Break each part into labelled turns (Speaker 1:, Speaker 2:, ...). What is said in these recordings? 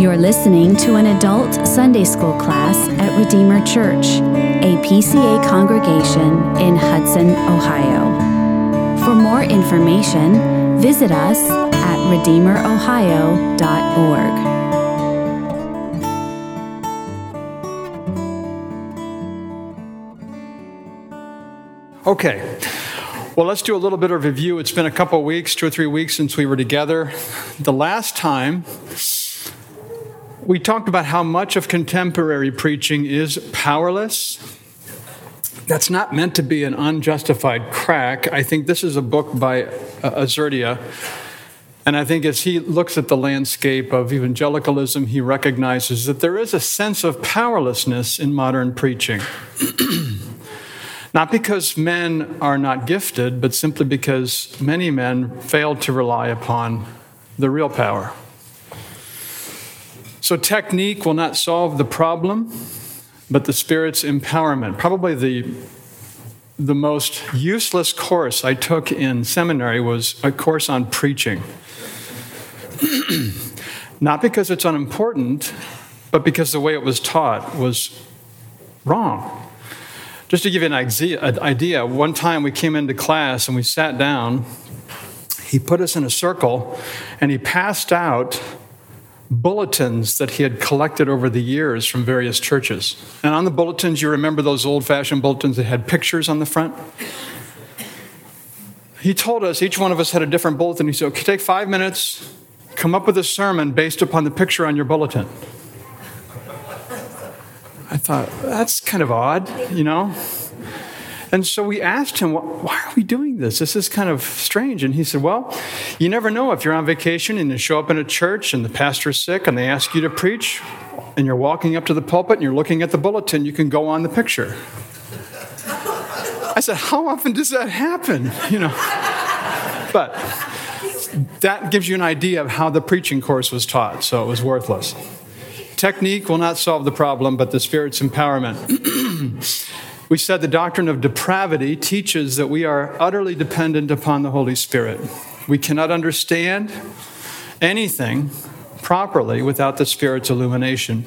Speaker 1: You're listening to an adult Sunday school class at Redeemer Church, a PCA congregation in Hudson, Ohio. For more information, visit us at redeemerohio.org.
Speaker 2: Okay. Well, let's do a little bit of review. It's been a couple weeks, two or three weeks since we were together. The last time we talked about how much of contemporary preaching is powerless. That's not meant to be an unjustified crack. I think this is a book by uh, Azurdia. And I think as he looks at the landscape of evangelicalism, he recognizes that there is a sense of powerlessness in modern preaching. Not because men are not gifted, but simply because many men fail to rely upon the real power. So, technique will not solve the problem, but the Spirit's empowerment. Probably the, the most useless course I took in seminary was a course on preaching. not because it's unimportant, but because the way it was taught was wrong. Just to give you an idea, one time we came into class and we sat down. He put us in a circle and he passed out bulletins that he had collected over the years from various churches. And on the bulletins, you remember those old fashioned bulletins that had pictures on the front? He told us, each one of us had a different bulletin. He said, okay, take five minutes, come up with a sermon based upon the picture on your bulletin. I thought, that's kind of odd, you know? And so we asked him, why are we doing this? This is kind of strange. And he said, well, you never know if you're on vacation and you show up in a church and the pastor's sick and they ask you to preach and you're walking up to the pulpit and you're looking at the bulletin, you can go on the picture. I said, how often does that happen? You know? But that gives you an idea of how the preaching course was taught, so it was worthless. Technique will not solve the problem, but the Spirit's empowerment. we said the doctrine of depravity teaches that we are utterly dependent upon the Holy Spirit. We cannot understand anything properly without the Spirit's illumination.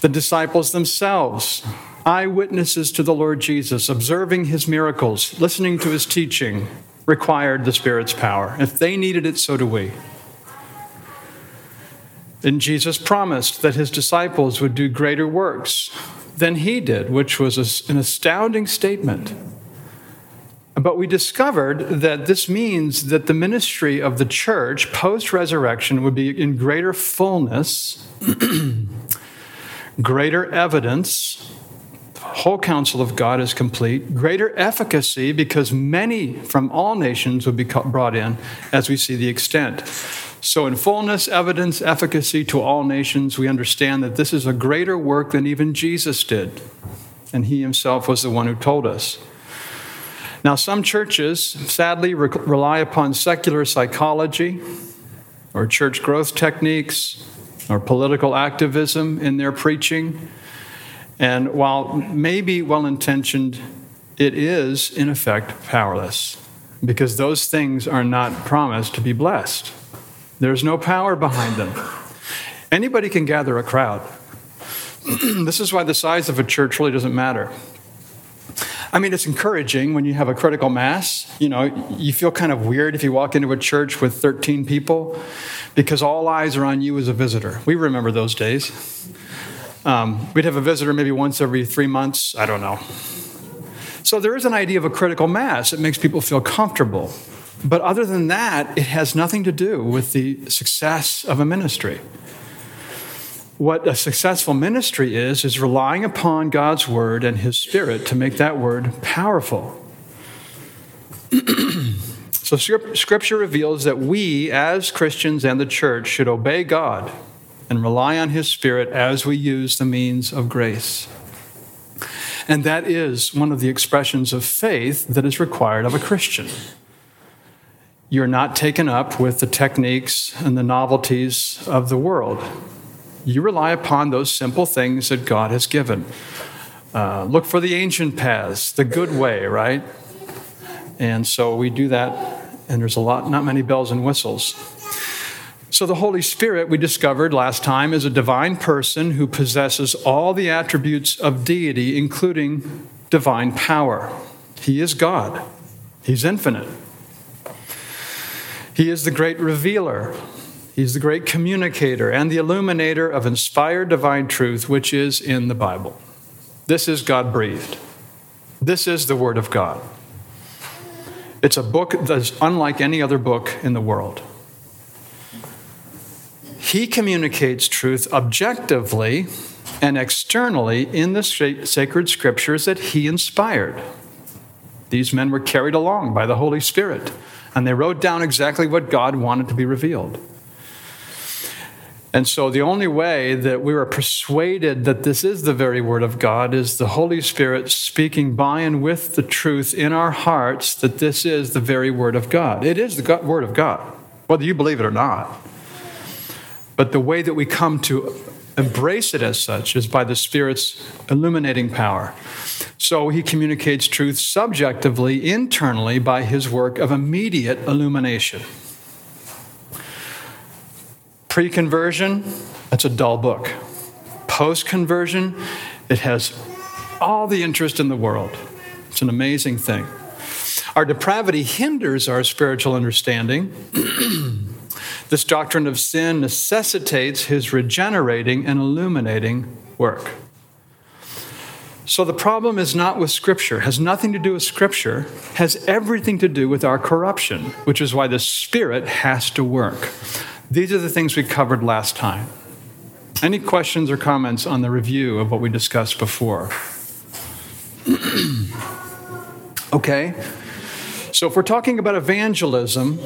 Speaker 2: The disciples themselves, eyewitnesses to the Lord Jesus, observing his miracles, listening to his teaching, required the Spirit's power. If they needed it, so do we. And Jesus promised that his disciples would do greater works than he did, which was an astounding statement. But we discovered that this means that the ministry of the church post resurrection would be in greater fullness, greater evidence. Whole counsel of God is complete, greater efficacy because many from all nations would be brought in as we see the extent. So, in fullness, evidence, efficacy to all nations, we understand that this is a greater work than even Jesus did. And he himself was the one who told us. Now, some churches sadly re- rely upon secular psychology or church growth techniques or political activism in their preaching. And while maybe well intentioned, it is, in effect, powerless because those things are not promised to be blessed. There's no power behind them. Anybody can gather a crowd. this is why the size of a church really doesn't matter. I mean, it's encouraging when you have a critical mass. You know, you feel kind of weird if you walk into a church with 13 people because all eyes are on you as a visitor. We remember those days. Um, we'd have a visitor maybe once every three months. I don't know. So there is an idea of a critical mass. It makes people feel comfortable. But other than that, it has nothing to do with the success of a ministry. What a successful ministry is, is relying upon God's word and his spirit to make that word powerful. so, scripture reveals that we, as Christians and the church, should obey God and rely on his spirit as we use the means of grace. And that is one of the expressions of faith that is required of a Christian you're not taken up with the techniques and the novelties of the world. You rely upon those simple things that God has given. Uh, look for the ancient paths, the good way, right? And so we do that, and there's a lot, not many bells and whistles. So, the Holy Spirit, we discovered last time, is a divine person who possesses all the attributes of deity, including divine power. He is God, He's infinite. He is the great revealer, He's the great communicator and the illuminator of inspired divine truth, which is in the Bible. This is God breathed. This is the Word of God. It's a book that's unlike any other book in the world. He communicates truth objectively and externally in the sacred scriptures that he inspired. These men were carried along by the Holy Spirit, and they wrote down exactly what God wanted to be revealed. And so, the only way that we are persuaded that this is the very Word of God is the Holy Spirit speaking by and with the truth in our hearts that this is the very Word of God. It is the Word of God, whether you believe it or not. But the way that we come to embrace it as such is by the Spirit's illuminating power. So he communicates truth subjectively, internally, by his work of immediate illumination. Pre conversion, that's a dull book. Post conversion, it has all the interest in the world. It's an amazing thing. Our depravity hinders our spiritual understanding. This doctrine of sin necessitates his regenerating and illuminating work. So the problem is not with Scripture, has nothing to do with Scripture, has everything to do with our corruption, which is why the Spirit has to work. These are the things we covered last time. Any questions or comments on the review of what we discussed before? okay, so if we're talking about evangelism,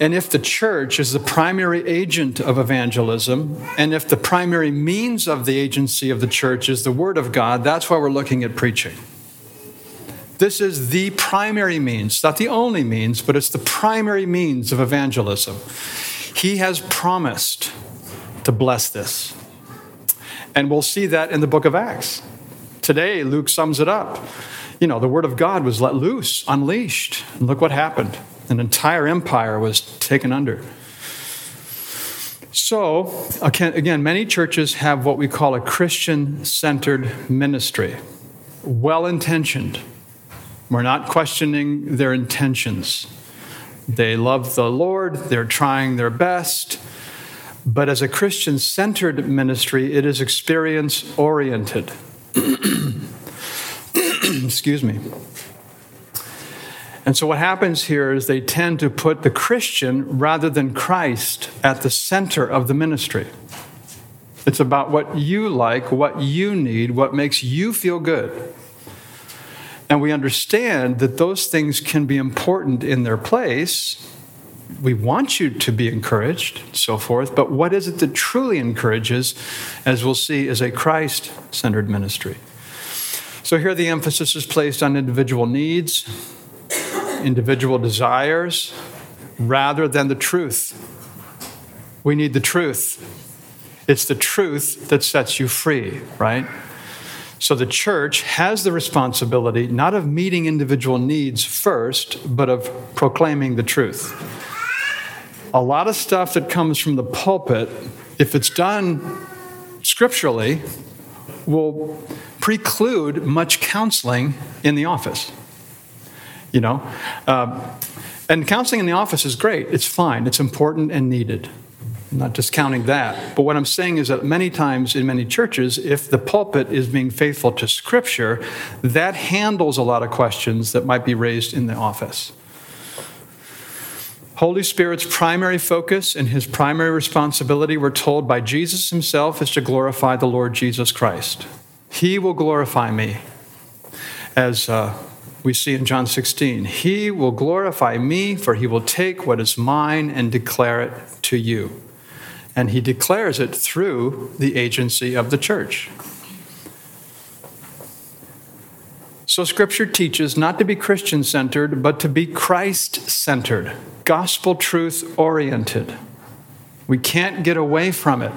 Speaker 2: and if the church is the primary agent of evangelism, and if the primary means of the agency of the church is the Word of God, that's why we're looking at preaching. This is the primary means, not the only means, but it's the primary means of evangelism. He has promised to bless this. And we'll see that in the book of Acts. Today, Luke sums it up. You know, the Word of God was let loose, unleashed. And look what happened. An entire empire was taken under. So, again, many churches have what we call a Christian centered ministry, well intentioned. We're not questioning their intentions. They love the Lord, they're trying their best. But as a Christian centered ministry, it is experience oriented. Excuse me. And so what happens here is they tend to put the Christian rather than Christ at the center of the ministry. It's about what you like, what you need, what makes you feel good. And we understand that those things can be important in their place. We want you to be encouraged, so forth, but what is it that truly encourages, as we'll see, is a Christ centered ministry. So here the emphasis is placed on individual needs, individual desires rather than the truth. We need the truth. It's the truth that sets you free, right? So the church has the responsibility not of meeting individual needs first, but of proclaiming the truth. A lot of stuff that comes from the pulpit, if it's done scripturally, will preclude much counseling in the office you know? Um, and counseling in the office is great. It's fine. It's important and needed. I'm not discounting that. But what I'm saying is that many times in many churches, if the pulpit is being faithful to Scripture, that handles a lot of questions that might be raised in the office. Holy Spirit's primary focus and his primary responsibility, we're told by Jesus himself, is to glorify the Lord Jesus Christ. He will glorify me. As uh, we see in John 16. He will glorify me, for he will take what is mine and declare it to you. And he declares it through the agency of the church. So, Scripture teaches not to be Christian centered, but to be Christ centered, gospel truth oriented. We can't get away from it.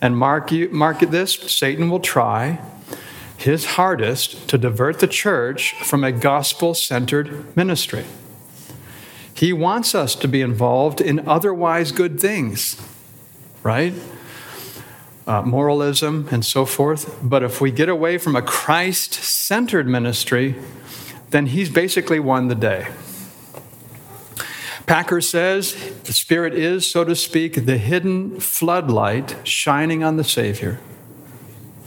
Speaker 2: And mark, you, mark this Satan will try his hardest to divert the church from a gospel centered ministry. He wants us to be involved in otherwise good things, right? Uh, moralism and so forth. But if we get away from a Christ centered ministry, then he's basically won the day. Packer says the Spirit is, so to speak, the hidden floodlight shining on the Savior.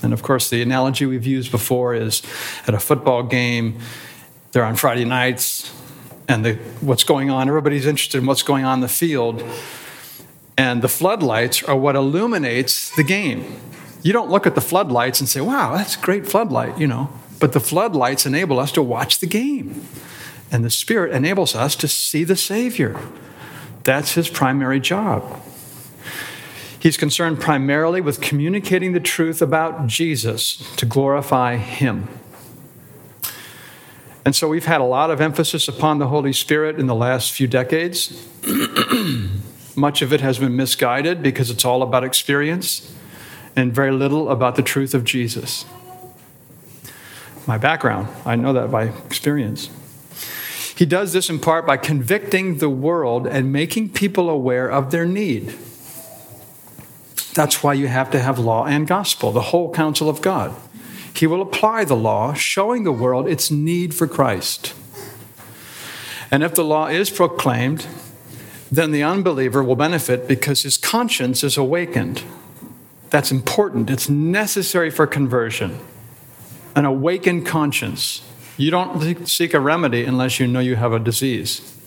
Speaker 2: And of course, the analogy we've used before is at a football game, they're on Friday nights, and the, what's going on, everybody's interested in what's going on in the field. And the floodlights are what illuminates the game. You don't look at the floodlights and say, wow, that's a great floodlight, you know. But the floodlights enable us to watch the game. And the Spirit enables us to see the Savior. That's his primary job. He's concerned primarily with communicating the truth about Jesus to glorify him. And so we've had a lot of emphasis upon the Holy Spirit in the last few decades. Much of it has been misguided because it's all about experience and very little about the truth of Jesus. My background, I know that by experience. He does this in part by convicting the world and making people aware of their need. That's why you have to have law and gospel, the whole counsel of God. He will apply the law, showing the world its need for Christ. And if the law is proclaimed, then the unbeliever will benefit because his conscience is awakened. That's important. It's necessary for conversion. An awakened conscience. You don't seek a remedy unless you know you have a disease.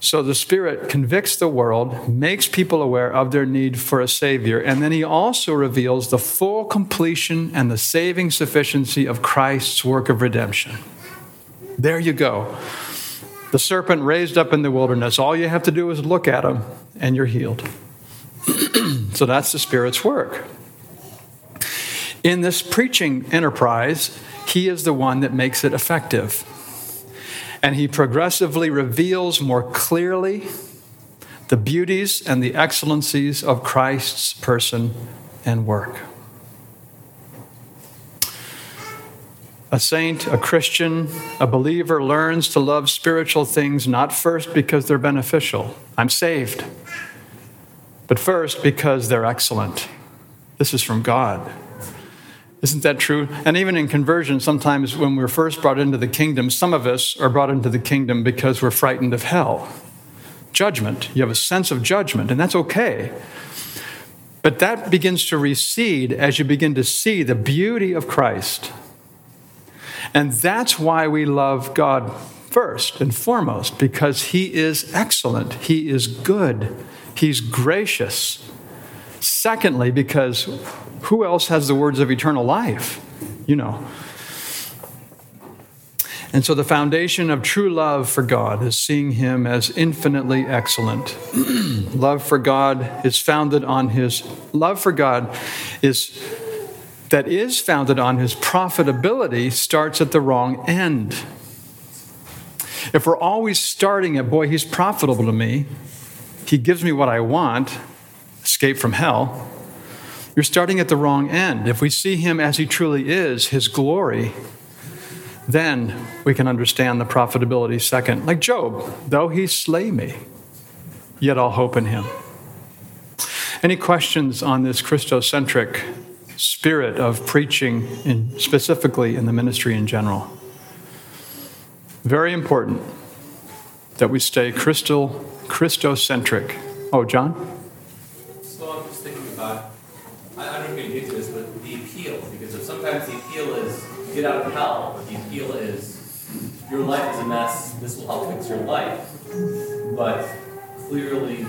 Speaker 2: So the Spirit convicts the world, makes people aware of their need for a Savior, and then He also reveals the full completion and the saving sufficiency of Christ's work of redemption. There you go. The serpent raised up in the wilderness. All you have to do is look at him, and you're healed. so that's the Spirit's work. In this preaching enterprise, he is the one that makes it effective. And He progressively reveals more clearly the beauties and the excellencies of Christ's person and work. A saint, a Christian, a believer learns to love spiritual things not first because they're beneficial. I'm saved. But first because they're excellent. This is from God. Isn't that true? And even in conversion, sometimes when we're first brought into the kingdom, some of us are brought into the kingdom because we're frightened of hell. Judgment. You have a sense of judgment, and that's okay. But that begins to recede as you begin to see the beauty of Christ. And that's why we love God first and foremost, because He is excellent, He is good, He's gracious. Secondly, because who else has the words of eternal life? You know. And so the foundation of true love for God is seeing Him as infinitely excellent. love for God is founded on His love for God is that is founded on His profitability starts at the wrong end. If we're always starting at, boy, He's profitable to me, He gives me what I want, escape from hell, you're starting at the wrong end. If we see him as he truly is, his glory, then we can understand the profitability second. Like Job, though he slay me, yet I'll hope in him. Any questions on this Christocentric spirit of preaching, in, specifically in the ministry in general? Very important that we stay crystal Christocentric. Oh, John?
Speaker 3: sometimes the appeal is get out of hell, but the appeal is your life is a mess, this will help fix your life. But clearly,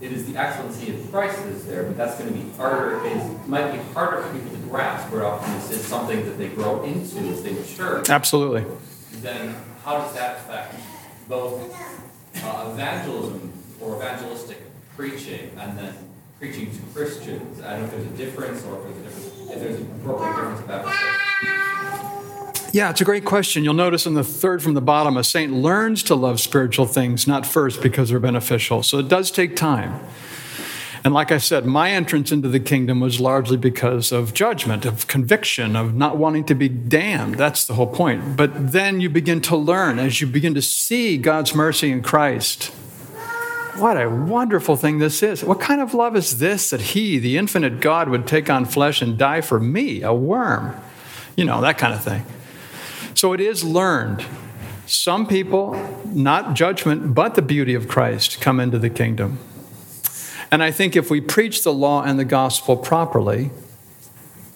Speaker 3: it is the excellency of Christ that is there, but that's going to be harder, it might be harder for people to grasp where often this is something that they grow into as they mature.
Speaker 2: Absolutely.
Speaker 3: Then how does that affect both uh, evangelism or evangelistic preaching and then preaching to Christians? I don't know if there's a difference or if there's a difference,
Speaker 2: Yeah, it's a great question. You'll notice in the third from the bottom, a saint learns to love spiritual things, not first because they're beneficial. So it does take time. And like I said, my entrance into the kingdom was largely because of judgment, of conviction, of not wanting to be damned. That's the whole point. But then you begin to learn as you begin to see God's mercy in Christ. What a wonderful thing this is. What kind of love is this that He, the infinite God, would take on flesh and die for me, a worm? You know, that kind of thing. So it is learned. Some people, not judgment, but the beauty of Christ, come into the kingdom. And I think if we preach the law and the gospel properly,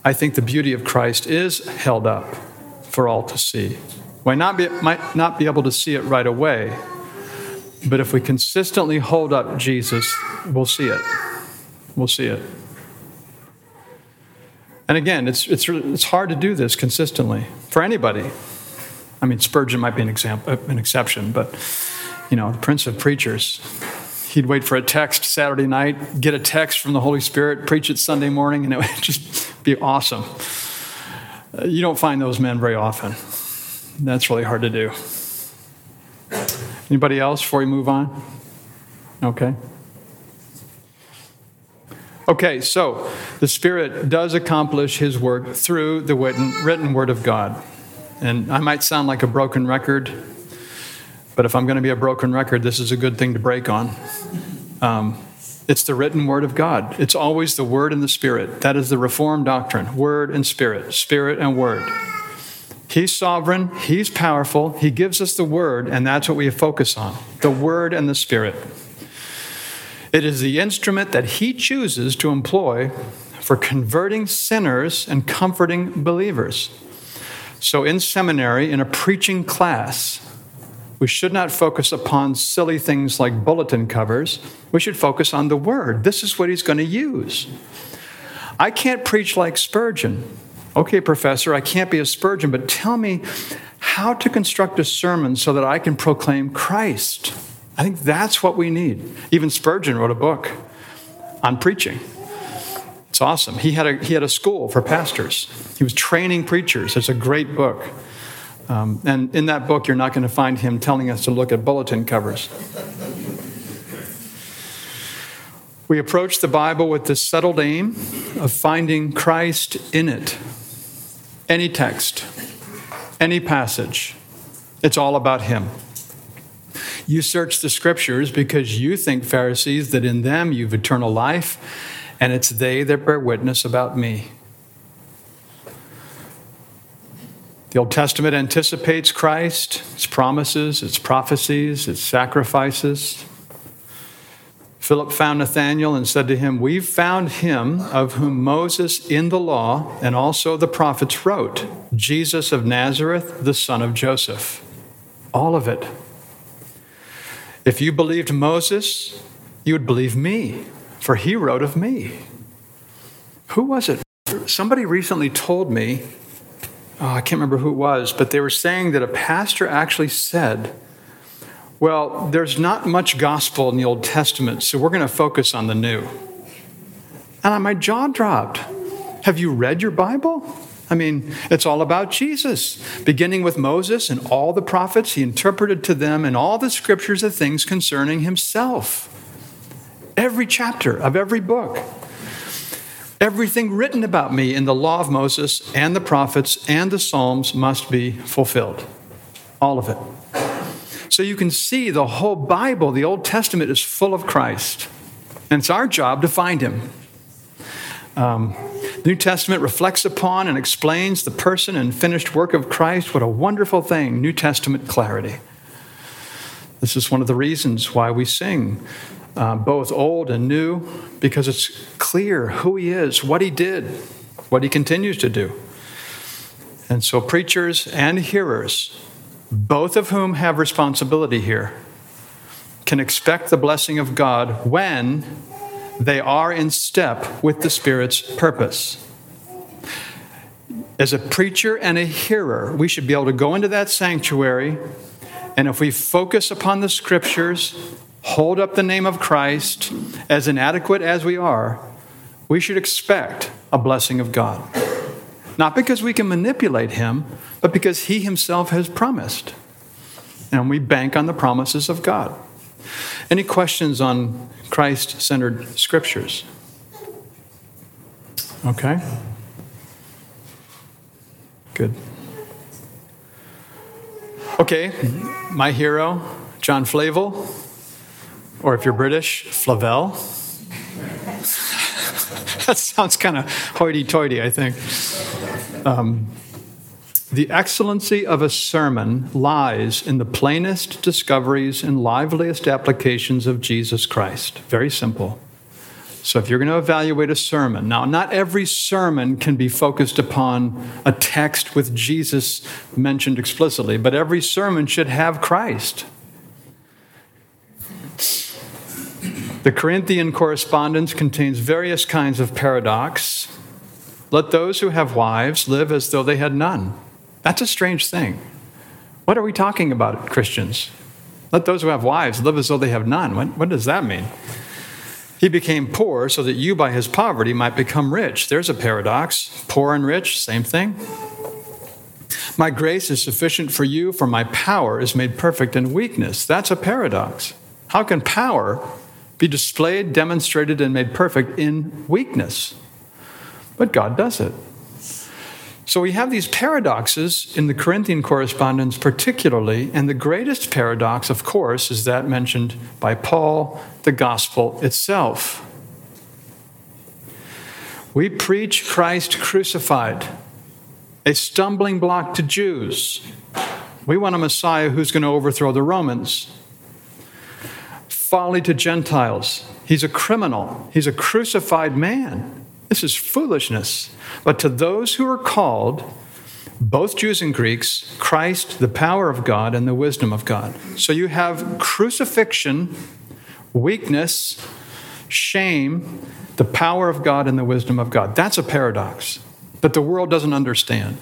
Speaker 2: I think the beauty of Christ is held up for all to see. We not be, might not be able to see it right away, but if we consistently hold up Jesus, we'll see it. We'll see it. And again, it's, it's, it's hard to do this consistently for anybody. I mean, Spurgeon might be an, example, an exception, but, you know, the Prince of Preachers, he'd wait for a text Saturday night, get a text from the Holy Spirit, preach it Sunday morning, and it would just be awesome. Uh, you don't find those men very often. That's really hard to do. Anybody else before we move on? Okay. Okay, so the Spirit does accomplish His work through the written, Word of God. And I might sound like a broken record, but if I'm going to be a broken record, this is a good thing to break on. Um, it's the written word of God. It's always the word and the spirit. That is the Reformed doctrine word and spirit, spirit and word. He's sovereign, He's powerful, He gives us the word, and that's what we focus on the word and the spirit. It is the instrument that He chooses to employ for converting sinners and comforting believers. So, in seminary, in a preaching class, we should not focus upon silly things like bulletin covers. We should focus on the Word. This is what he's going to use. I can't preach like Spurgeon. Okay, professor, I can't be a Spurgeon, but tell me how to construct a sermon so that I can proclaim Christ. I think that's what we need. Even Spurgeon wrote a book on preaching. It's awesome. He had a, he had a school for pastors, he was training preachers. It's a great book. Um, and in that book, you're not going to find him telling us to look at bulletin covers. We approach the Bible with the settled aim of finding Christ in it. Any text, any passage, it's all about Him. You search the scriptures because you think, Pharisees, that in them you've eternal life, and it's they that bear witness about me. The Old Testament anticipates Christ, its promises, its prophecies, its sacrifices. Philip found Nathanael and said to him, We've found him of whom Moses in the law and also the prophets wrote, Jesus of Nazareth, the son of Joseph. All of it. If you believed Moses, you would believe me, for he wrote of me. Who was it? Somebody recently told me oh, I can't remember who it was, but they were saying that a pastor actually said, Well, there's not much gospel in the Old Testament, so we're going to focus on the new. And my jaw dropped. Have you read your Bible? I mean, it's all about Jesus. Beginning with Moses and all the prophets, he interpreted to them in all the scriptures the things concerning himself. Every chapter of every book. Everything written about me in the law of Moses and the prophets and the Psalms must be fulfilled. All of it. So you can see the whole Bible, the Old Testament, is full of Christ. And it's our job to find him. Um, the New Testament reflects upon and explains the person and finished work of Christ. What a wonderful thing, New Testament clarity. This is one of the reasons why we sing uh, both old and new, because it's clear who he is, what he did, what he continues to do. And so, preachers and hearers, both of whom have responsibility here, can expect the blessing of God when they are in step with the Spirit's purpose. As a preacher and a hearer, we should be able to go into that sanctuary, and if we focus upon the scriptures hold up the name of Christ, as inadequate as we are, we should expect a blessing of God. Not because we can manipulate Him, but because He Himself has promised. And we bank on the promises of God. Any questions on Christ centered scriptures? Okay. Good. Okay, my hero, John Flavel, or if you're British, Flavel. that sounds kind of hoity toity, I think. Um, the excellency of a sermon lies in the plainest discoveries and liveliest applications of Jesus Christ. Very simple. So, if you're going to evaluate a sermon, now, not every sermon can be focused upon a text with Jesus mentioned explicitly, but every sermon should have Christ. The Corinthian correspondence contains various kinds of paradox. Let those who have wives live as though they had none. That's a strange thing. What are we talking about, Christians? Let those who have wives live as though they have none. What, what does that mean? He became poor so that you, by his poverty, might become rich. There's a paradox. Poor and rich, same thing. My grace is sufficient for you, for my power is made perfect in weakness. That's a paradox. How can power be displayed, demonstrated, and made perfect in weakness? But God does it. So we have these paradoxes in the Corinthian correspondence, particularly, and the greatest paradox, of course, is that mentioned by Paul, the gospel itself. We preach Christ crucified, a stumbling block to Jews. We want a Messiah who's going to overthrow the Romans. Folly to Gentiles. He's a criminal, he's a crucified man. This is foolishness. But to those who are called, both Jews and Greeks, Christ, the power of God, and the wisdom of God. So you have crucifixion, weakness, shame, the power of God, and the wisdom of God. That's a paradox that the world doesn't understand.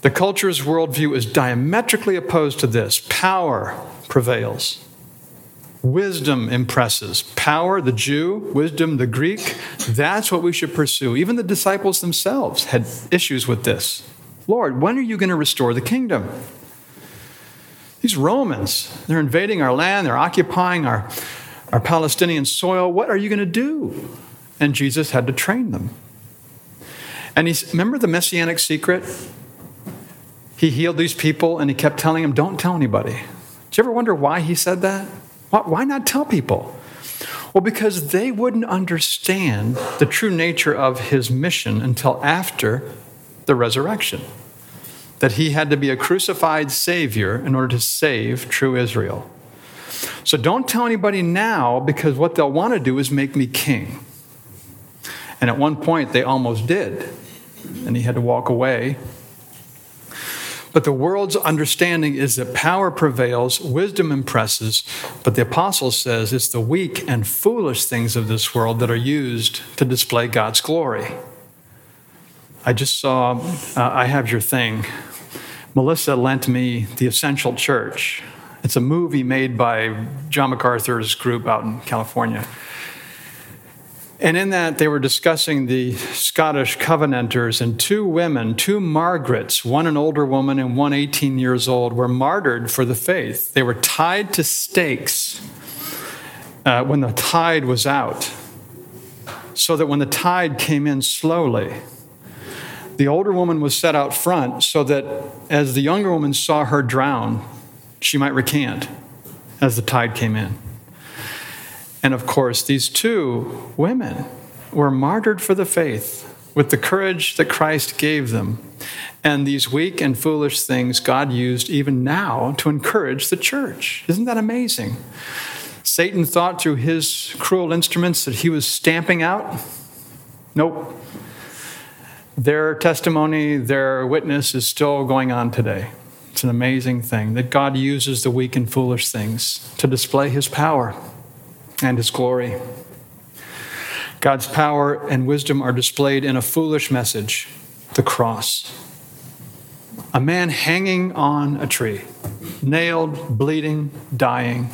Speaker 2: The culture's worldview is diametrically opposed to this. Power prevails. Wisdom impresses. Power, the Jew, wisdom, the Greek, that's what we should pursue. Even the disciples themselves had issues with this. Lord, when are you going to restore the kingdom? These Romans, they're invading our land, they're occupying our, our Palestinian soil. What are you going to do? And Jesus had to train them. And he remember the messianic secret? He healed these people and he kept telling them, Don't tell anybody. Did you ever wonder why he said that? Why not tell people? Well, because they wouldn't understand the true nature of his mission until after the resurrection. That he had to be a crucified Savior in order to save true Israel. So don't tell anybody now because what they'll want to do is make me king. And at one point, they almost did. And he had to walk away but the world's understanding is that power prevails, wisdom impresses, but the apostle says it's the weak and foolish things of this world that are used to display God's glory. I just saw, uh, I have your thing. Melissa lent me The Essential Church. It's a movie made by John MacArthur's group out in California. And in that, they were discussing the Scottish Covenanters, and two women, two Margarets, one an older woman and one 18 years old, were martyred for the faith. They were tied to stakes uh, when the tide was out, so that when the tide came in slowly, the older woman was set out front so that as the younger woman saw her drown, she might recant as the tide came in. And of course, these two women were martyred for the faith with the courage that Christ gave them. And these weak and foolish things God used even now to encourage the church. Isn't that amazing? Satan thought through his cruel instruments that he was stamping out. Nope. Their testimony, their witness is still going on today. It's an amazing thing that God uses the weak and foolish things to display his power and his glory. God's power and wisdom are displayed in a foolish message the cross. A man hanging on a tree, nailed, bleeding, dying.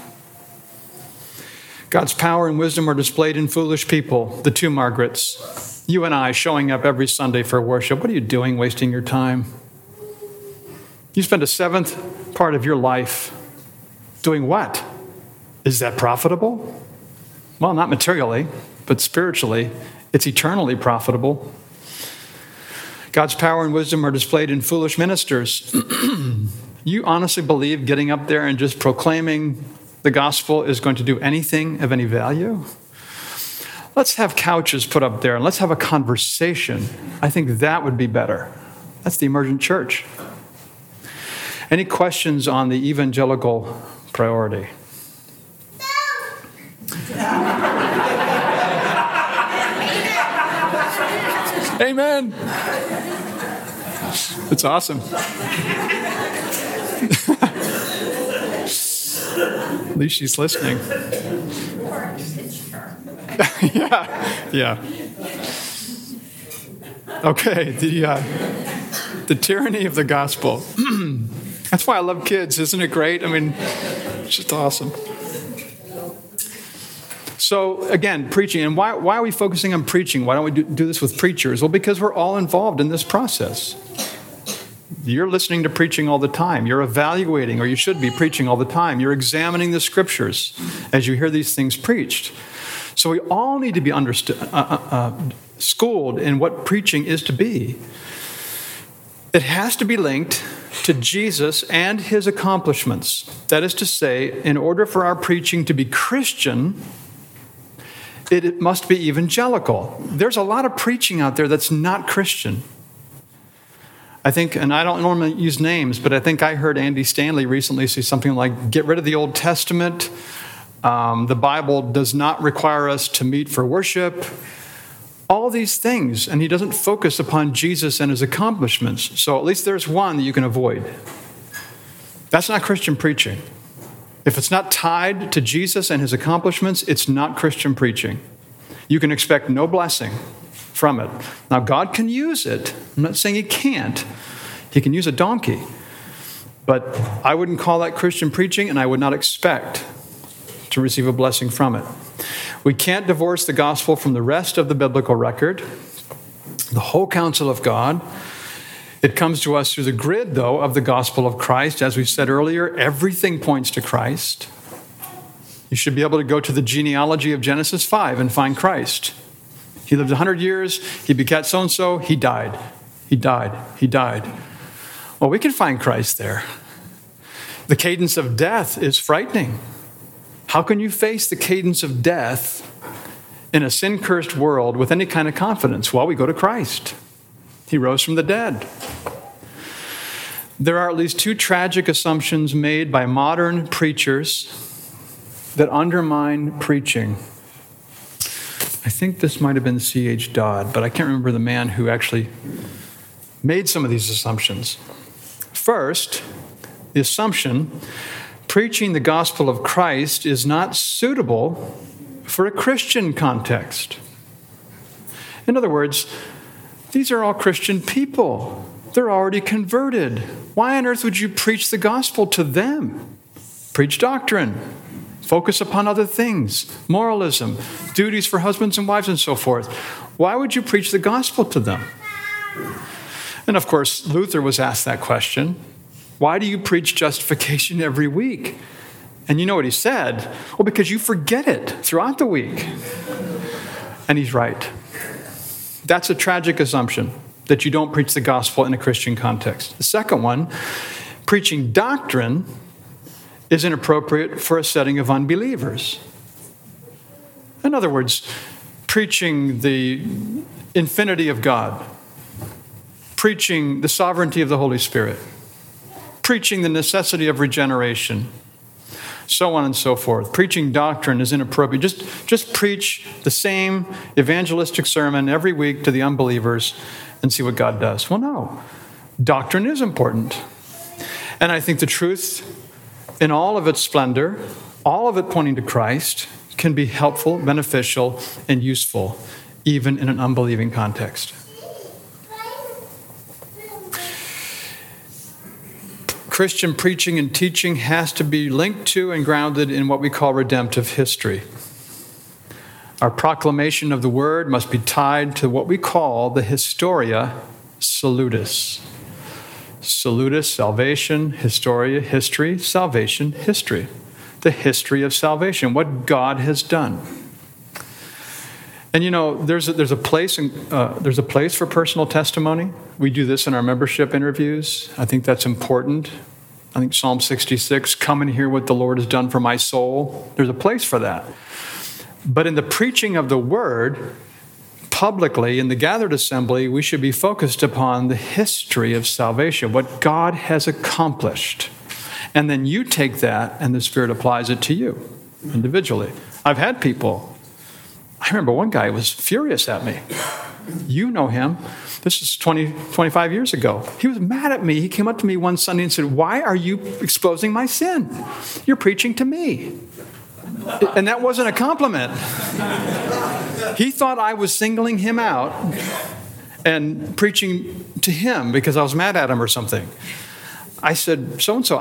Speaker 2: God's power and wisdom are displayed in foolish people, the two Margarets. You and I showing up every Sunday for worship. What are you doing wasting your time? You spend a seventh part of your life Doing what? Is that profitable? Well, not materially, but spiritually, it's eternally profitable. God's power and wisdom are displayed in foolish ministers. you honestly believe getting up there and just proclaiming the gospel is going to do anything of any value? Let's have couches put up there and let's have a conversation. I think that would be better. That's the emergent church. Any questions on the evangelical priority? Amen. It's awesome. At least she's listening. yeah, yeah. Okay, the uh, the tyranny of the gospel. That's why I love kids, isn't it great? I mean, it's just awesome. So, again, preaching. And why, why are we focusing on preaching? Why don't we do, do this with preachers? Well, because we're all involved in this process. You're listening to preaching all the time. You're evaluating, or you should be preaching all the time. You're examining the scriptures as you hear these things preached. So we all need to be understood, uh, uh, uh, schooled in what preaching is to be. It has to be linked to Jesus and his accomplishments. That is to say, in order for our preaching to be Christian, it must be evangelical. There's a lot of preaching out there that's not Christian. I think, and I don't normally use names, but I think I heard Andy Stanley recently say something like, get rid of the Old Testament. Um, the Bible does not require us to meet for worship. All these things, and he doesn't focus upon Jesus and his accomplishments. So at least there's one that you can avoid. That's not Christian preaching. If it's not tied to Jesus and his accomplishments, it's not Christian preaching. You can expect no blessing from it. Now, God can use it. I'm not saying He can't. He can use a donkey. But I wouldn't call that Christian preaching, and I would not expect to receive a blessing from it. We can't divorce the gospel from the rest of the biblical record, the whole counsel of God. It comes to us through the grid, though, of the gospel of Christ. As we said earlier, everything points to Christ. You should be able to go to the genealogy of Genesis 5 and find Christ. He lived 100 years, he begat so and so, he died. He died. He died. Well, we can find Christ there. The cadence of death is frightening. How can you face the cadence of death in a sin cursed world with any kind of confidence? Well, we go to Christ. He rose from the dead. There are at least two tragic assumptions made by modern preachers that undermine preaching. I think this might have been C.H. Dodd, but I can't remember the man who actually made some of these assumptions. First, the assumption preaching the gospel of Christ is not suitable for a Christian context. In other words, these are all Christian people. They're already converted. Why on earth would you preach the gospel to them? Preach doctrine. Focus upon other things, moralism, duties for husbands and wives, and so forth. Why would you preach the gospel to them? And of course, Luther was asked that question Why do you preach justification every week? And you know what he said? Well, because you forget it throughout the week. And he's right. That's a tragic assumption that you don't preach the gospel in a Christian context. The second one, preaching doctrine is inappropriate for a setting of unbelievers. In other words, preaching the infinity of God, preaching the sovereignty of the Holy Spirit, preaching the necessity of regeneration, so on and so forth. Preaching doctrine is inappropriate. Just, just preach the same evangelistic sermon every week to the unbelievers and see what God does. Well, no. Doctrine is important. And I think the truth in all of its splendor, all of it pointing to Christ, can be helpful, beneficial, and useful, even in an unbelieving context. Christian preaching and teaching has to be linked to and grounded in what we call redemptive history. Our proclamation of the word must be tied to what we call the Historia Salutis. Salutis, salvation, Historia, history, salvation, history. the history of salvation, what God has done. And you know, there's a, there's a place in, uh, there's a place for personal testimony. We do this in our membership interviews. I think that's important. I think Psalm 66, come and hear what the Lord has done for my soul. There's a place for that. But in the preaching of the word, publicly in the gathered assembly, we should be focused upon the history of salvation, what God has accomplished. And then you take that and the Spirit applies it to you individually. I've had people I remember one guy was furious at me. You know him. This is 20, 25 years ago. He was mad at me. He came up to me one Sunday and said, Why are you exposing my sin? You're preaching to me. And that wasn't a compliment. He thought I was singling him out and preaching to him because I was mad at him or something. I said, So and so,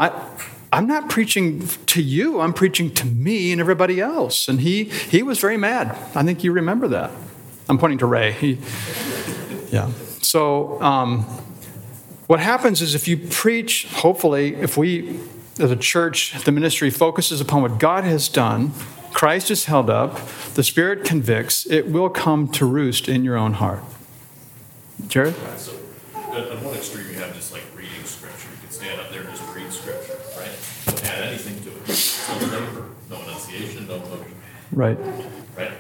Speaker 2: I'm not preaching to you, I'm preaching to me and everybody else. And he, he was very mad. I think you remember that. I'm pointing to Ray. He, yeah. So, um, what happens is if you preach, hopefully, if we, as a church, the ministry focuses upon what God has done, Christ is held up, the Spirit convicts, it will come to roost in your own heart. Jared?
Speaker 4: At one extreme, you have just like reading scripture. You can stand up there and just read scripture, right? Don't add anything to it. No labor, no enunciation, no emotion,
Speaker 2: Right.
Speaker 4: right?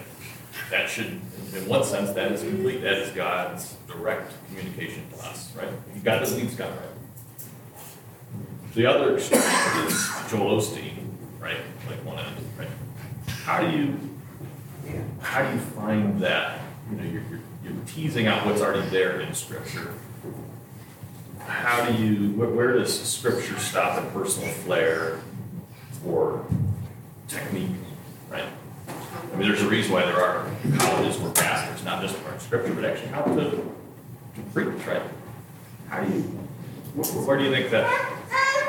Speaker 4: That should, in one sense, that is complete. That is God's direct communication to us, right? God doesn't need Scott, right? The other extreme is Joel Osteen, right? Like one end, right? How do you, how do you find that? You know, you're, you're, you're teasing out what's already there in Scripture. How do you, where, where does Scripture stop at personal flair or technique, right? I mean, there's a reason why there are colleges where pastors not just learn Scripture, but actually how to, to preach, right? How do you, where, where do you think that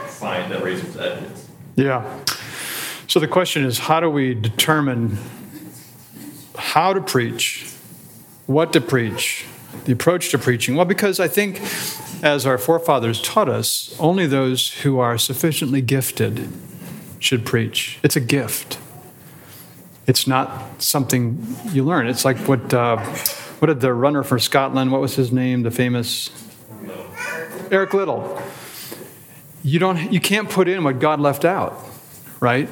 Speaker 4: find that raises edges?
Speaker 2: Yeah. So the question is how do we determine how to preach, what to preach, the approach to preaching? Well, because I think, as our forefathers taught us, only those who are sufficiently gifted should preach. It's a gift. It's not something you learn. It's like what uh, what did the runner for Scotland? What was his name? The famous Eric Liddell. You don't. You can't put in what God left out, right?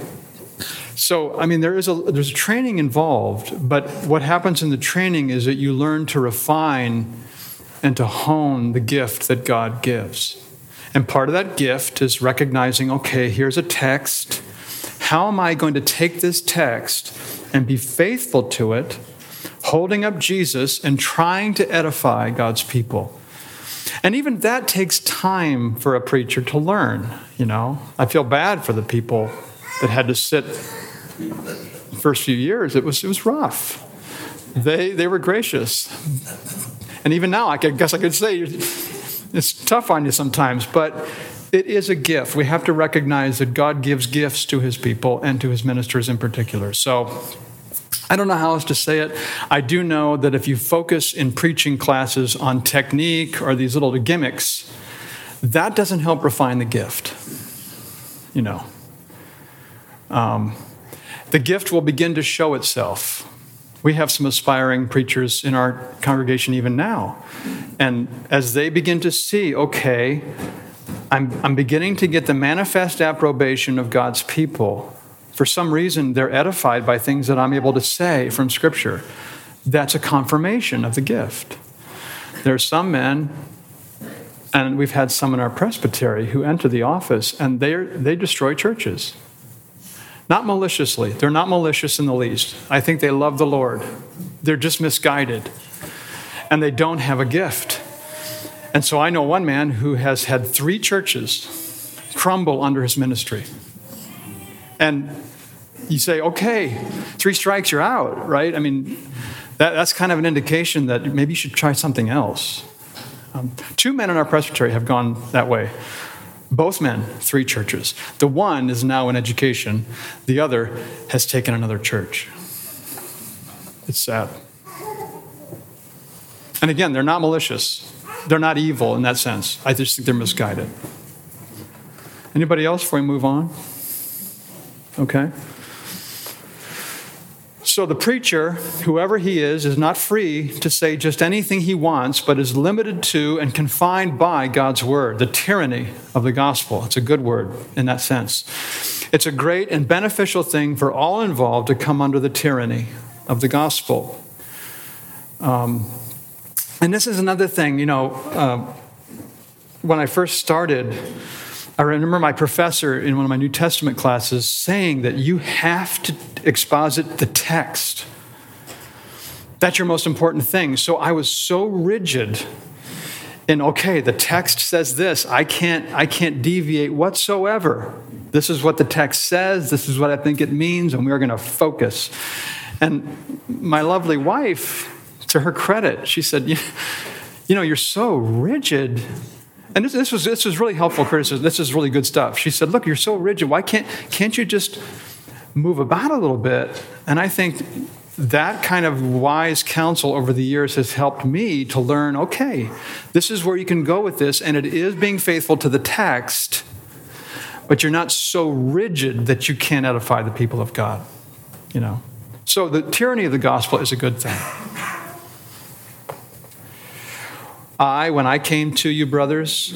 Speaker 2: So, I mean, there is a there's a training involved, but what happens in the training is that you learn to refine and to hone the gift that God gives. And part of that gift is recognizing, okay, here's a text. How am I going to take this text and be faithful to it, holding up Jesus and trying to edify God's people? And even that takes time for a preacher to learn, you know. I feel bad for the people that had to sit the first few years. It was, it was rough. They, they were gracious. And even now, I guess I could say it's tough on you sometimes, but it is a gift. We have to recognize that God gives gifts to his people and to his ministers in particular. So I don't know how else to say it. I do know that if you focus in preaching classes on technique or these little gimmicks, that doesn't help refine the gift. You know, um, the gift will begin to show itself. We have some aspiring preachers in our congregation even now. And as they begin to see, okay, I'm, I'm beginning to get the manifest approbation of God's people. For some reason, they're edified by things that I'm able to say from Scripture. That's a confirmation of the gift. There are some men, and we've had some in our presbytery, who enter the office and they they destroy churches. Not maliciously. They're not malicious in the least. I think they love the Lord. They're just misguided. And they don't have a gift. And so I know one man who has had three churches crumble under his ministry. And you say, okay, three strikes, you're out, right? I mean, that, that's kind of an indication that maybe you should try something else. Um, two men in our presbytery have gone that way. Both men, three churches. The one is now in education, the other has taken another church. It's sad. And again, they're not malicious. They're not evil in that sense. I just think they're misguided. Anybody else before we move on? Okay? So the preacher, whoever he is, is not free to say just anything he wants, but is limited to and confined by God's word, the tyranny of the gospel. It's a good word in that sense. It's a great and beneficial thing for all involved to come under the tyranny of the gospel. Um, and this is another thing, you know, uh, when I first started, I remember my professor in one of my New Testament classes saying that you have to exposit the text. That's your most important thing. So I was so rigid in okay, the text says this. I can't I can't deviate whatsoever. This is what the text says, this is what I think it means, and we're going to focus. And my lovely wife, to her credit, she said, You, you know, you're so rigid. And this, this, was, this was really helpful criticism. This is really good stuff. She said, Look, you're so rigid. Why can't, can't you just move about a little bit? And I think that kind of wise counsel over the years has helped me to learn okay, this is where you can go with this, and it is being faithful to the text, but you're not so rigid that you can't edify the people of God. You know? So the tyranny of the gospel is a good thing. I, when I came to you, brothers,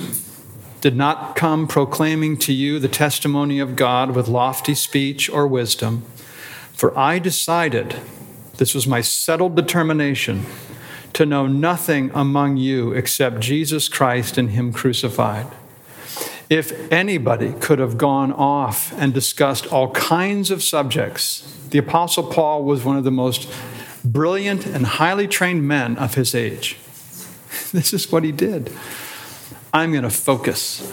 Speaker 2: did not come proclaiming to you the testimony of God with lofty speech or wisdom, for I decided, this was my settled determination, to know nothing among you except Jesus Christ and Him crucified. If anybody could have gone off and discussed all kinds of subjects, the Apostle Paul was one of the most brilliant and highly trained men of his age. This is what he did. I'm going to focus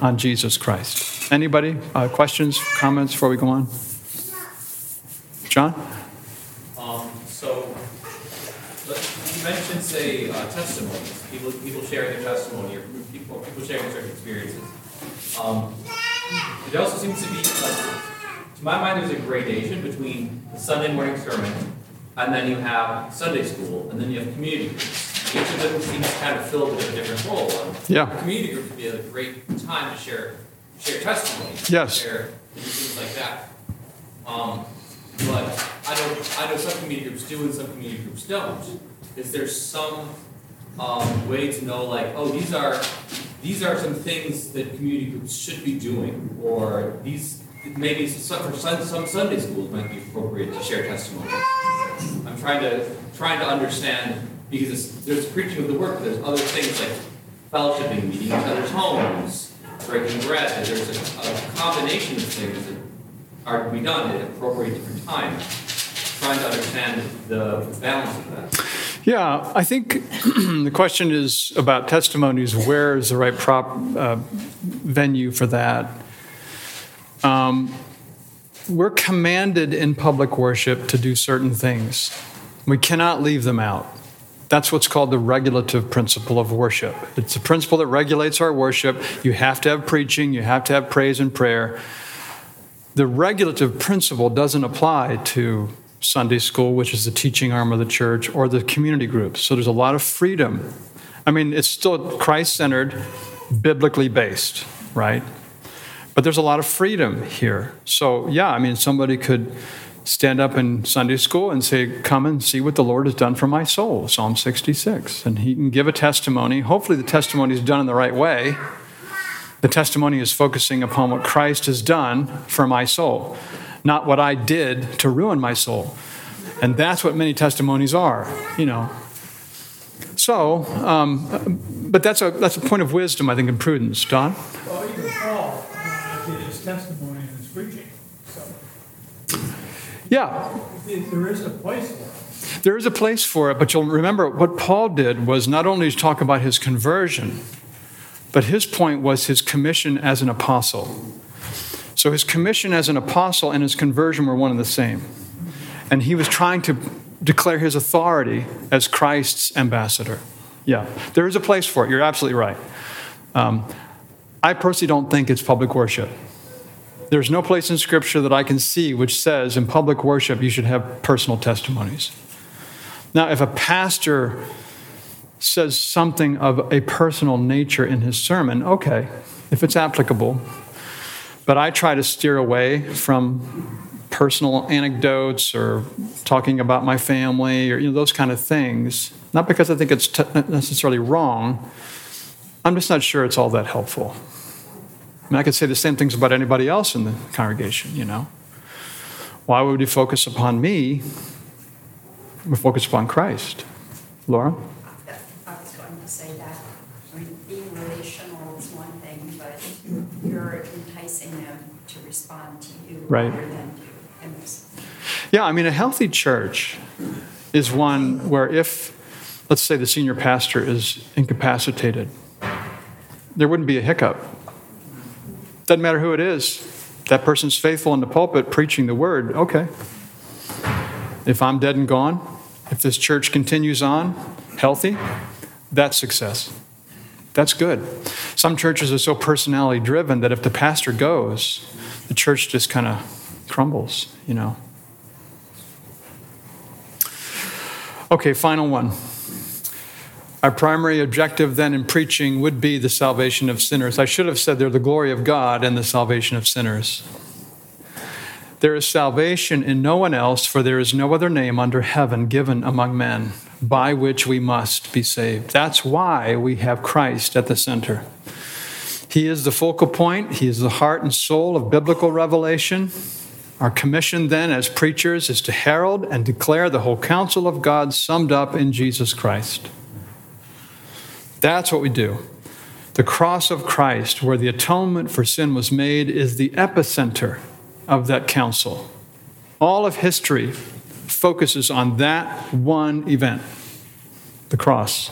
Speaker 2: on Jesus Christ. Anybody? Uh, questions, comments before we go on? John?
Speaker 3: Um, so, you mentioned, say, uh, testimonies, people, people sharing their testimony, or people, people sharing certain experiences. Um, it also seems to be, like, to my mind, there's a gradation between the Sunday morning sermon, and then you have Sunday school, and then you have community groups each of them seems kind of filled with a different role. And
Speaker 2: Yeah.
Speaker 3: Community group would be a great time to share, share testimony.
Speaker 2: Yes.
Speaker 3: Share things like that. Um, but I know, I know some community groups do and some community groups don't. Is there some, um, way to know like, oh, these are, these are some things that community groups should be doing? Or these, maybe some, for some, some Sunday schools might be appropriate to share testimony. I'm trying to, trying to understand because there's preaching of the word, but there's other things like fellowshipping, meeting each other's homes, breaking bread. There's a, a combination of things that are to be done at appropriate different times. Trying to understand the balance of that.
Speaker 2: Yeah, I think the question is about testimonies. Where is the right prop uh, venue for that? Um, we're commanded in public worship to do certain things. We cannot leave them out. That's what's called the regulative principle of worship. It's a principle that regulates our worship. You have to have preaching, you have to have praise and prayer. The regulative principle doesn't apply to Sunday school, which is the teaching arm of the church, or the community groups. So there's a lot of freedom. I mean, it's still Christ centered, biblically based, right? But there's a lot of freedom here. So, yeah, I mean, somebody could stand up in Sunday school and say, Come and see what the Lord has done for my soul, Psalm 66. And he can give a testimony. Hopefully, the testimony is done in the right way. The testimony is focusing upon what Christ has done for my soul, not what I did to ruin my soul. And that's what many testimonies are, you know. So, um, but that's a, that's a point of wisdom, I think, and prudence. Don?
Speaker 5: Well, even Paul, uh, did his testimony in his preaching, so.
Speaker 2: Yeah,
Speaker 5: There is a place for it.
Speaker 2: There is a place for it, but you'll remember what Paul did was not only to talk about his conversion, but his point was his commission as an apostle. So his commission as an apostle and his conversion were one and the same. And he was trying to declare his authority as Christ's ambassador. Yeah, there is a place for it. You're absolutely right. Um, I personally don't think it's public worship. There's no place in Scripture that I can see which says in public worship you should have personal testimonies. Now, if a pastor says something of a personal nature in his sermon, okay, if it's applicable. But I try to steer away from personal anecdotes or talking about my family or you know, those kind of things. Not because I think it's t- necessarily wrong. I'm just not sure it's all that helpful. I I could say the same things about anybody else in the congregation, you know. Why would we focus upon me? We focus upon Christ. Laura?
Speaker 6: I was going to say that. I mean, being relational is one thing, but you're enticing them to respond to you
Speaker 2: Right.
Speaker 6: rather than to Emerson.
Speaker 2: Yeah, I mean, a healthy church is one where if, let's say, the senior pastor is incapacitated, there wouldn't be a hiccup. Doesn't matter who it is. That person's faithful in the pulpit preaching the word, okay. If I'm dead and gone, if this church continues on healthy, that's success. That's good. Some churches are so personality driven that if the pastor goes, the church just kind of crumbles, you know. Okay, final one. Our primary objective then in preaching would be the salvation of sinners. I should have said they're the glory of God and the salvation of sinners. There is salvation in no one else, for there is no other name under heaven given among men by which we must be saved. That's why we have Christ at the center. He is the focal point, He is the heart and soul of biblical revelation. Our commission then as preachers is to herald and declare the whole counsel of God summed up in Jesus Christ. That's what we do. The cross of Christ, where the atonement for sin was made, is the epicenter of that counsel. All of history focuses on that one event the cross.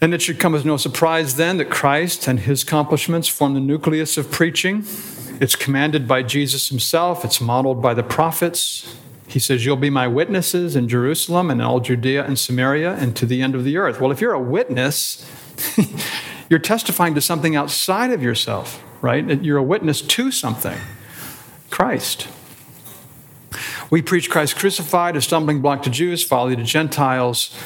Speaker 2: And it should come as no surprise then that Christ and his accomplishments form the nucleus of preaching. It's commanded by Jesus himself, it's modeled by the prophets. He says, You'll be my witnesses in Jerusalem and all Judea and Samaria and to the end of the earth. Well, if you're a witness, you're testifying to something outside of yourself, right? You're a witness to something Christ. We preach Christ crucified, a stumbling block to Jews, folly to Gentiles.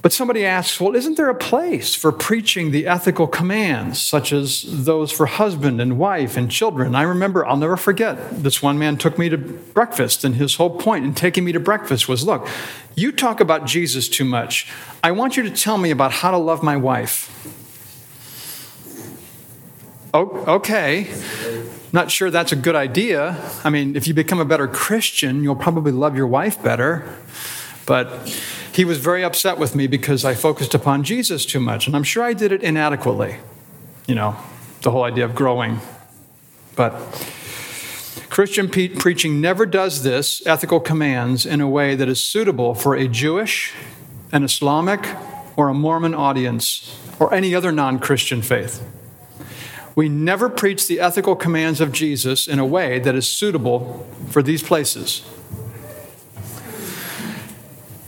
Speaker 2: But somebody asks, well, isn't there a place for preaching the ethical commands, such as those for husband and wife and children? I remember, I'll never forget, this one man took me to breakfast, and his whole point in taking me to breakfast was look, you talk about Jesus too much. I want you to tell me about how to love my wife. Oh, okay. Not sure that's a good idea. I mean, if you become a better Christian, you'll probably love your wife better. But he was very upset with me because I focused upon Jesus too much. And I'm sure I did it inadequately. You know, the whole idea of growing. But Christian pe- preaching never does this, ethical commands, in a way that is suitable for a Jewish, an Islamic, or a Mormon audience, or any other non Christian faith. We never preach the ethical commands of Jesus in a way that is suitable for these places.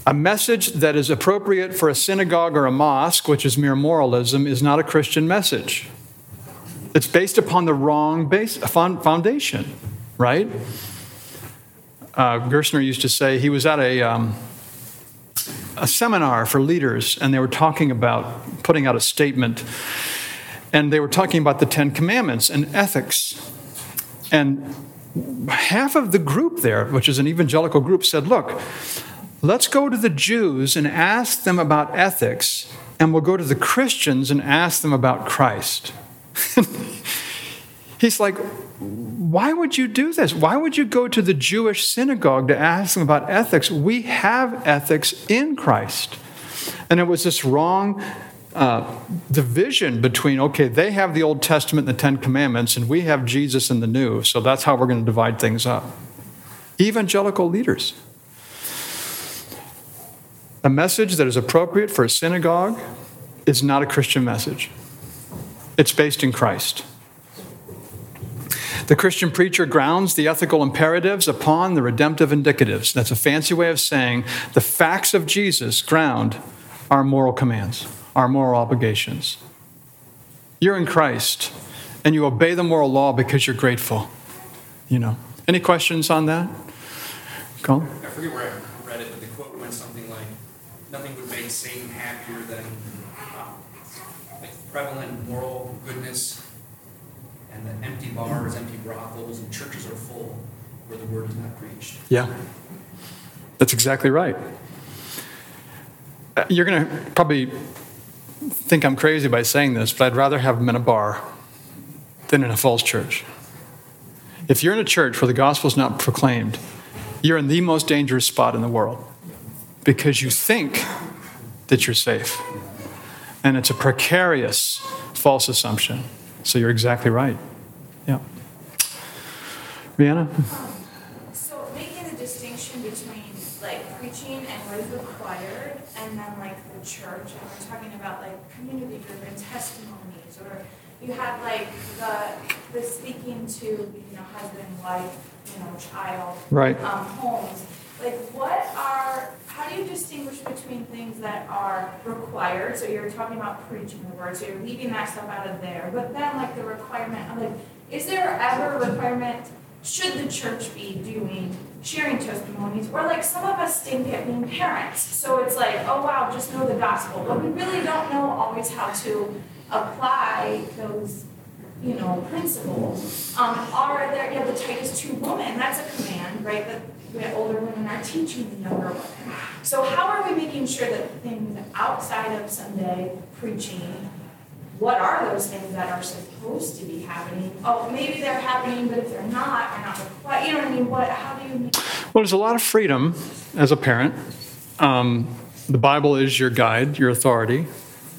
Speaker 2: A message that is appropriate for a synagogue or a mosque, which is mere moralism, is not a Christian message. It's based upon the wrong base, foundation, right? Uh, Gerstner used to say he was at a, um, a seminar for leaders, and they were talking about putting out a statement and they were talking about the Ten Commandments and ethics. And half of the group there, which is an evangelical group, said, Look, let's go to the Jews and ask them about ethics, and we'll go to the Christians and ask them about Christ. He's like, why would you do this? Why would you go to the Jewish synagogue to ask them about ethics? We have ethics in Christ. And it was this wrong uh, division between, okay, they have the Old Testament and the Ten Commandments, and we have Jesus in the New, so that's how we're going to divide things up. Evangelical leaders. A message that is appropriate for a synagogue is not a Christian message, it's based in Christ. The Christian preacher grounds the ethical imperatives upon the redemptive indicatives. That's a fancy way of saying the facts of Jesus ground our moral commands our moral obligations. You're in Christ and you obey the moral law because you're grateful. You know. Any questions on that? Colin?
Speaker 7: I forget where I read it, but the quote went something like, "Nothing would make Satan happier than um, like prevalent moral goodness and the empty bars, empty brothels, and churches are full where the word is not preached.
Speaker 2: Yeah. That's exactly right. Uh, You're going to probably think I'm crazy by saying this, but I'd rather have them in a bar than in a false church. If you're in a church where the gospel is not proclaimed, you're in the most dangerous spot in the world because you think that you're safe. And it's a precarious false assumption. So you're exactly right. Yeah. Rihanna?
Speaker 8: So making the distinction between like preaching and what is required and then like the church, and we're talking about like community driven testimonies, or you have like the, the speaking to, you know, husband, wife, you know, child.
Speaker 2: Right.
Speaker 8: Um, homes, like what are, do you distinguish between things that are required, so you're talking about preaching the word, so you're leaving that stuff out of there, but then like the requirement, of like, is there ever a requirement, should the church be doing sharing testimonies, or like some of us stink at being parents, so it's like, oh wow, just know the gospel, but we really don't know always how to apply those, you know, principles. Um, are there, you yeah, the Titus two woman, that's a command, right, the older women are teaching the younger women. So how are we making sure that things outside of Sunday preaching what are those things that are supposed to be happening? Oh, maybe they're happening, but if they're not, they're not required. You know what I mean? What? How do you? Make-
Speaker 2: Well, there's a lot of freedom as a parent. Um, the Bible is your guide, your authority.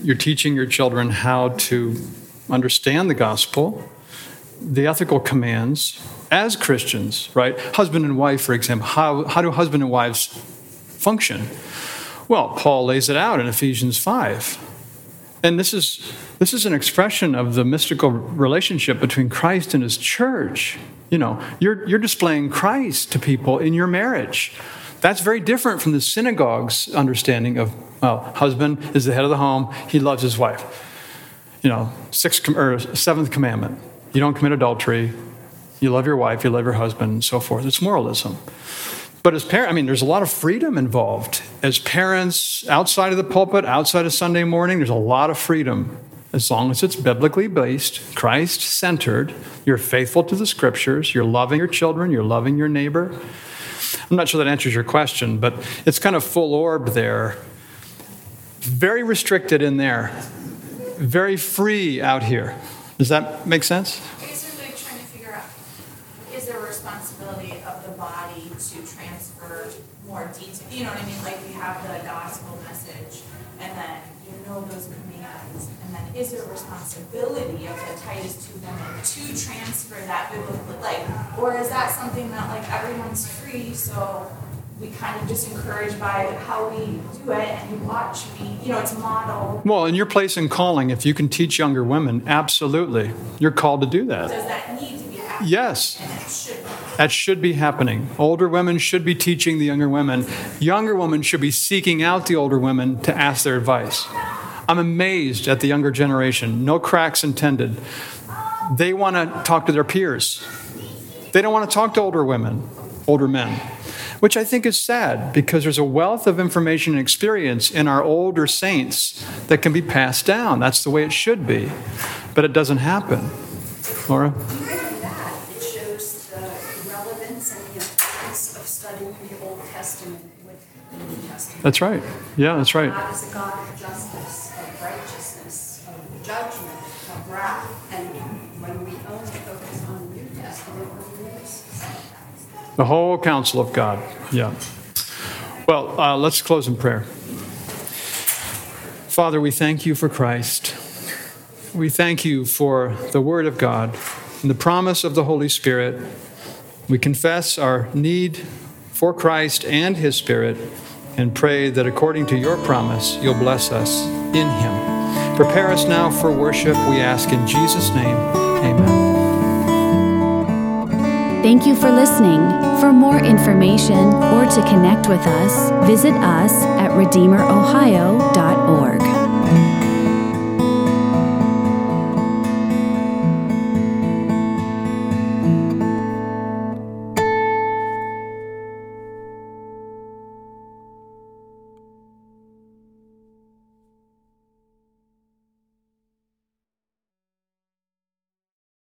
Speaker 2: You're teaching your children how to understand the gospel, the ethical commands as Christians, right? Husband and wife, for example. How, how do husband and wives function? Well, Paul lays it out in Ephesians 5. And this is, this is an expression of the mystical relationship between Christ and his church. You know, you're, you're displaying Christ to people in your marriage. That's very different from the synagogue's understanding of, well, husband is the head of the home, he loves his wife. You know, sixth or seventh commandment, you don't commit adultery, you love your wife, you love your husband, and so forth. It's moralism. But as parents, I mean, there's a lot of freedom involved. As parents, outside of the pulpit, outside of Sunday morning, there's a lot of freedom. As long as it's biblically based, Christ centered, you're faithful to the scriptures, you're loving your children, you're loving your neighbor. I'm not sure that answers your question, but it's kind of full orb there. Very restricted in there, very free out here. Does that make sense?
Speaker 8: I guess I'm like trying to figure out, is there a responsibility of the body to transfer more detail? You know what I mean? Like we have the gospel message, and then you know those commands, and then is there a responsibility of the Titus two women to transfer that biblically? Like, or is that something that like everyone's free, so we kind of just encourage by how we do it, and you watch me, you know, it's model
Speaker 2: Well, in your place in calling, if you can teach younger women, absolutely. You're called to do that.
Speaker 8: Does that need to?
Speaker 2: Yes. That should be happening. Older women should be teaching the younger women. Younger women should be seeking out the older women to ask their advice. I'm amazed at the younger generation, no cracks intended. They want to talk to their peers. They don't want to talk to older women, older men, which I think is sad because there's a wealth of information and experience in our older saints that can be passed down. That's the way it should be. But it doesn't happen. Laura?
Speaker 6: Even that, it shows the relevance and the importance of studying the Old Testament with the New Testament.
Speaker 2: That's right. Yeah, that's right.
Speaker 6: God is a God of justice, of righteousness, of judgment, of wrath, and when we only focus on the New Testament, we miss
Speaker 2: The whole counsel of God. Yeah. Well, uh, let's close in prayer. Father, we thank you for Christ. We thank you for the Word of God and the promise of the Holy Spirit. We confess our need for Christ and His Spirit and pray that according to your promise, you'll bless us in Him. Prepare us now for worship, we ask in Jesus' name. Amen.
Speaker 1: Thank you for listening. For more information or to connect with us, visit us at redeemerohio.org.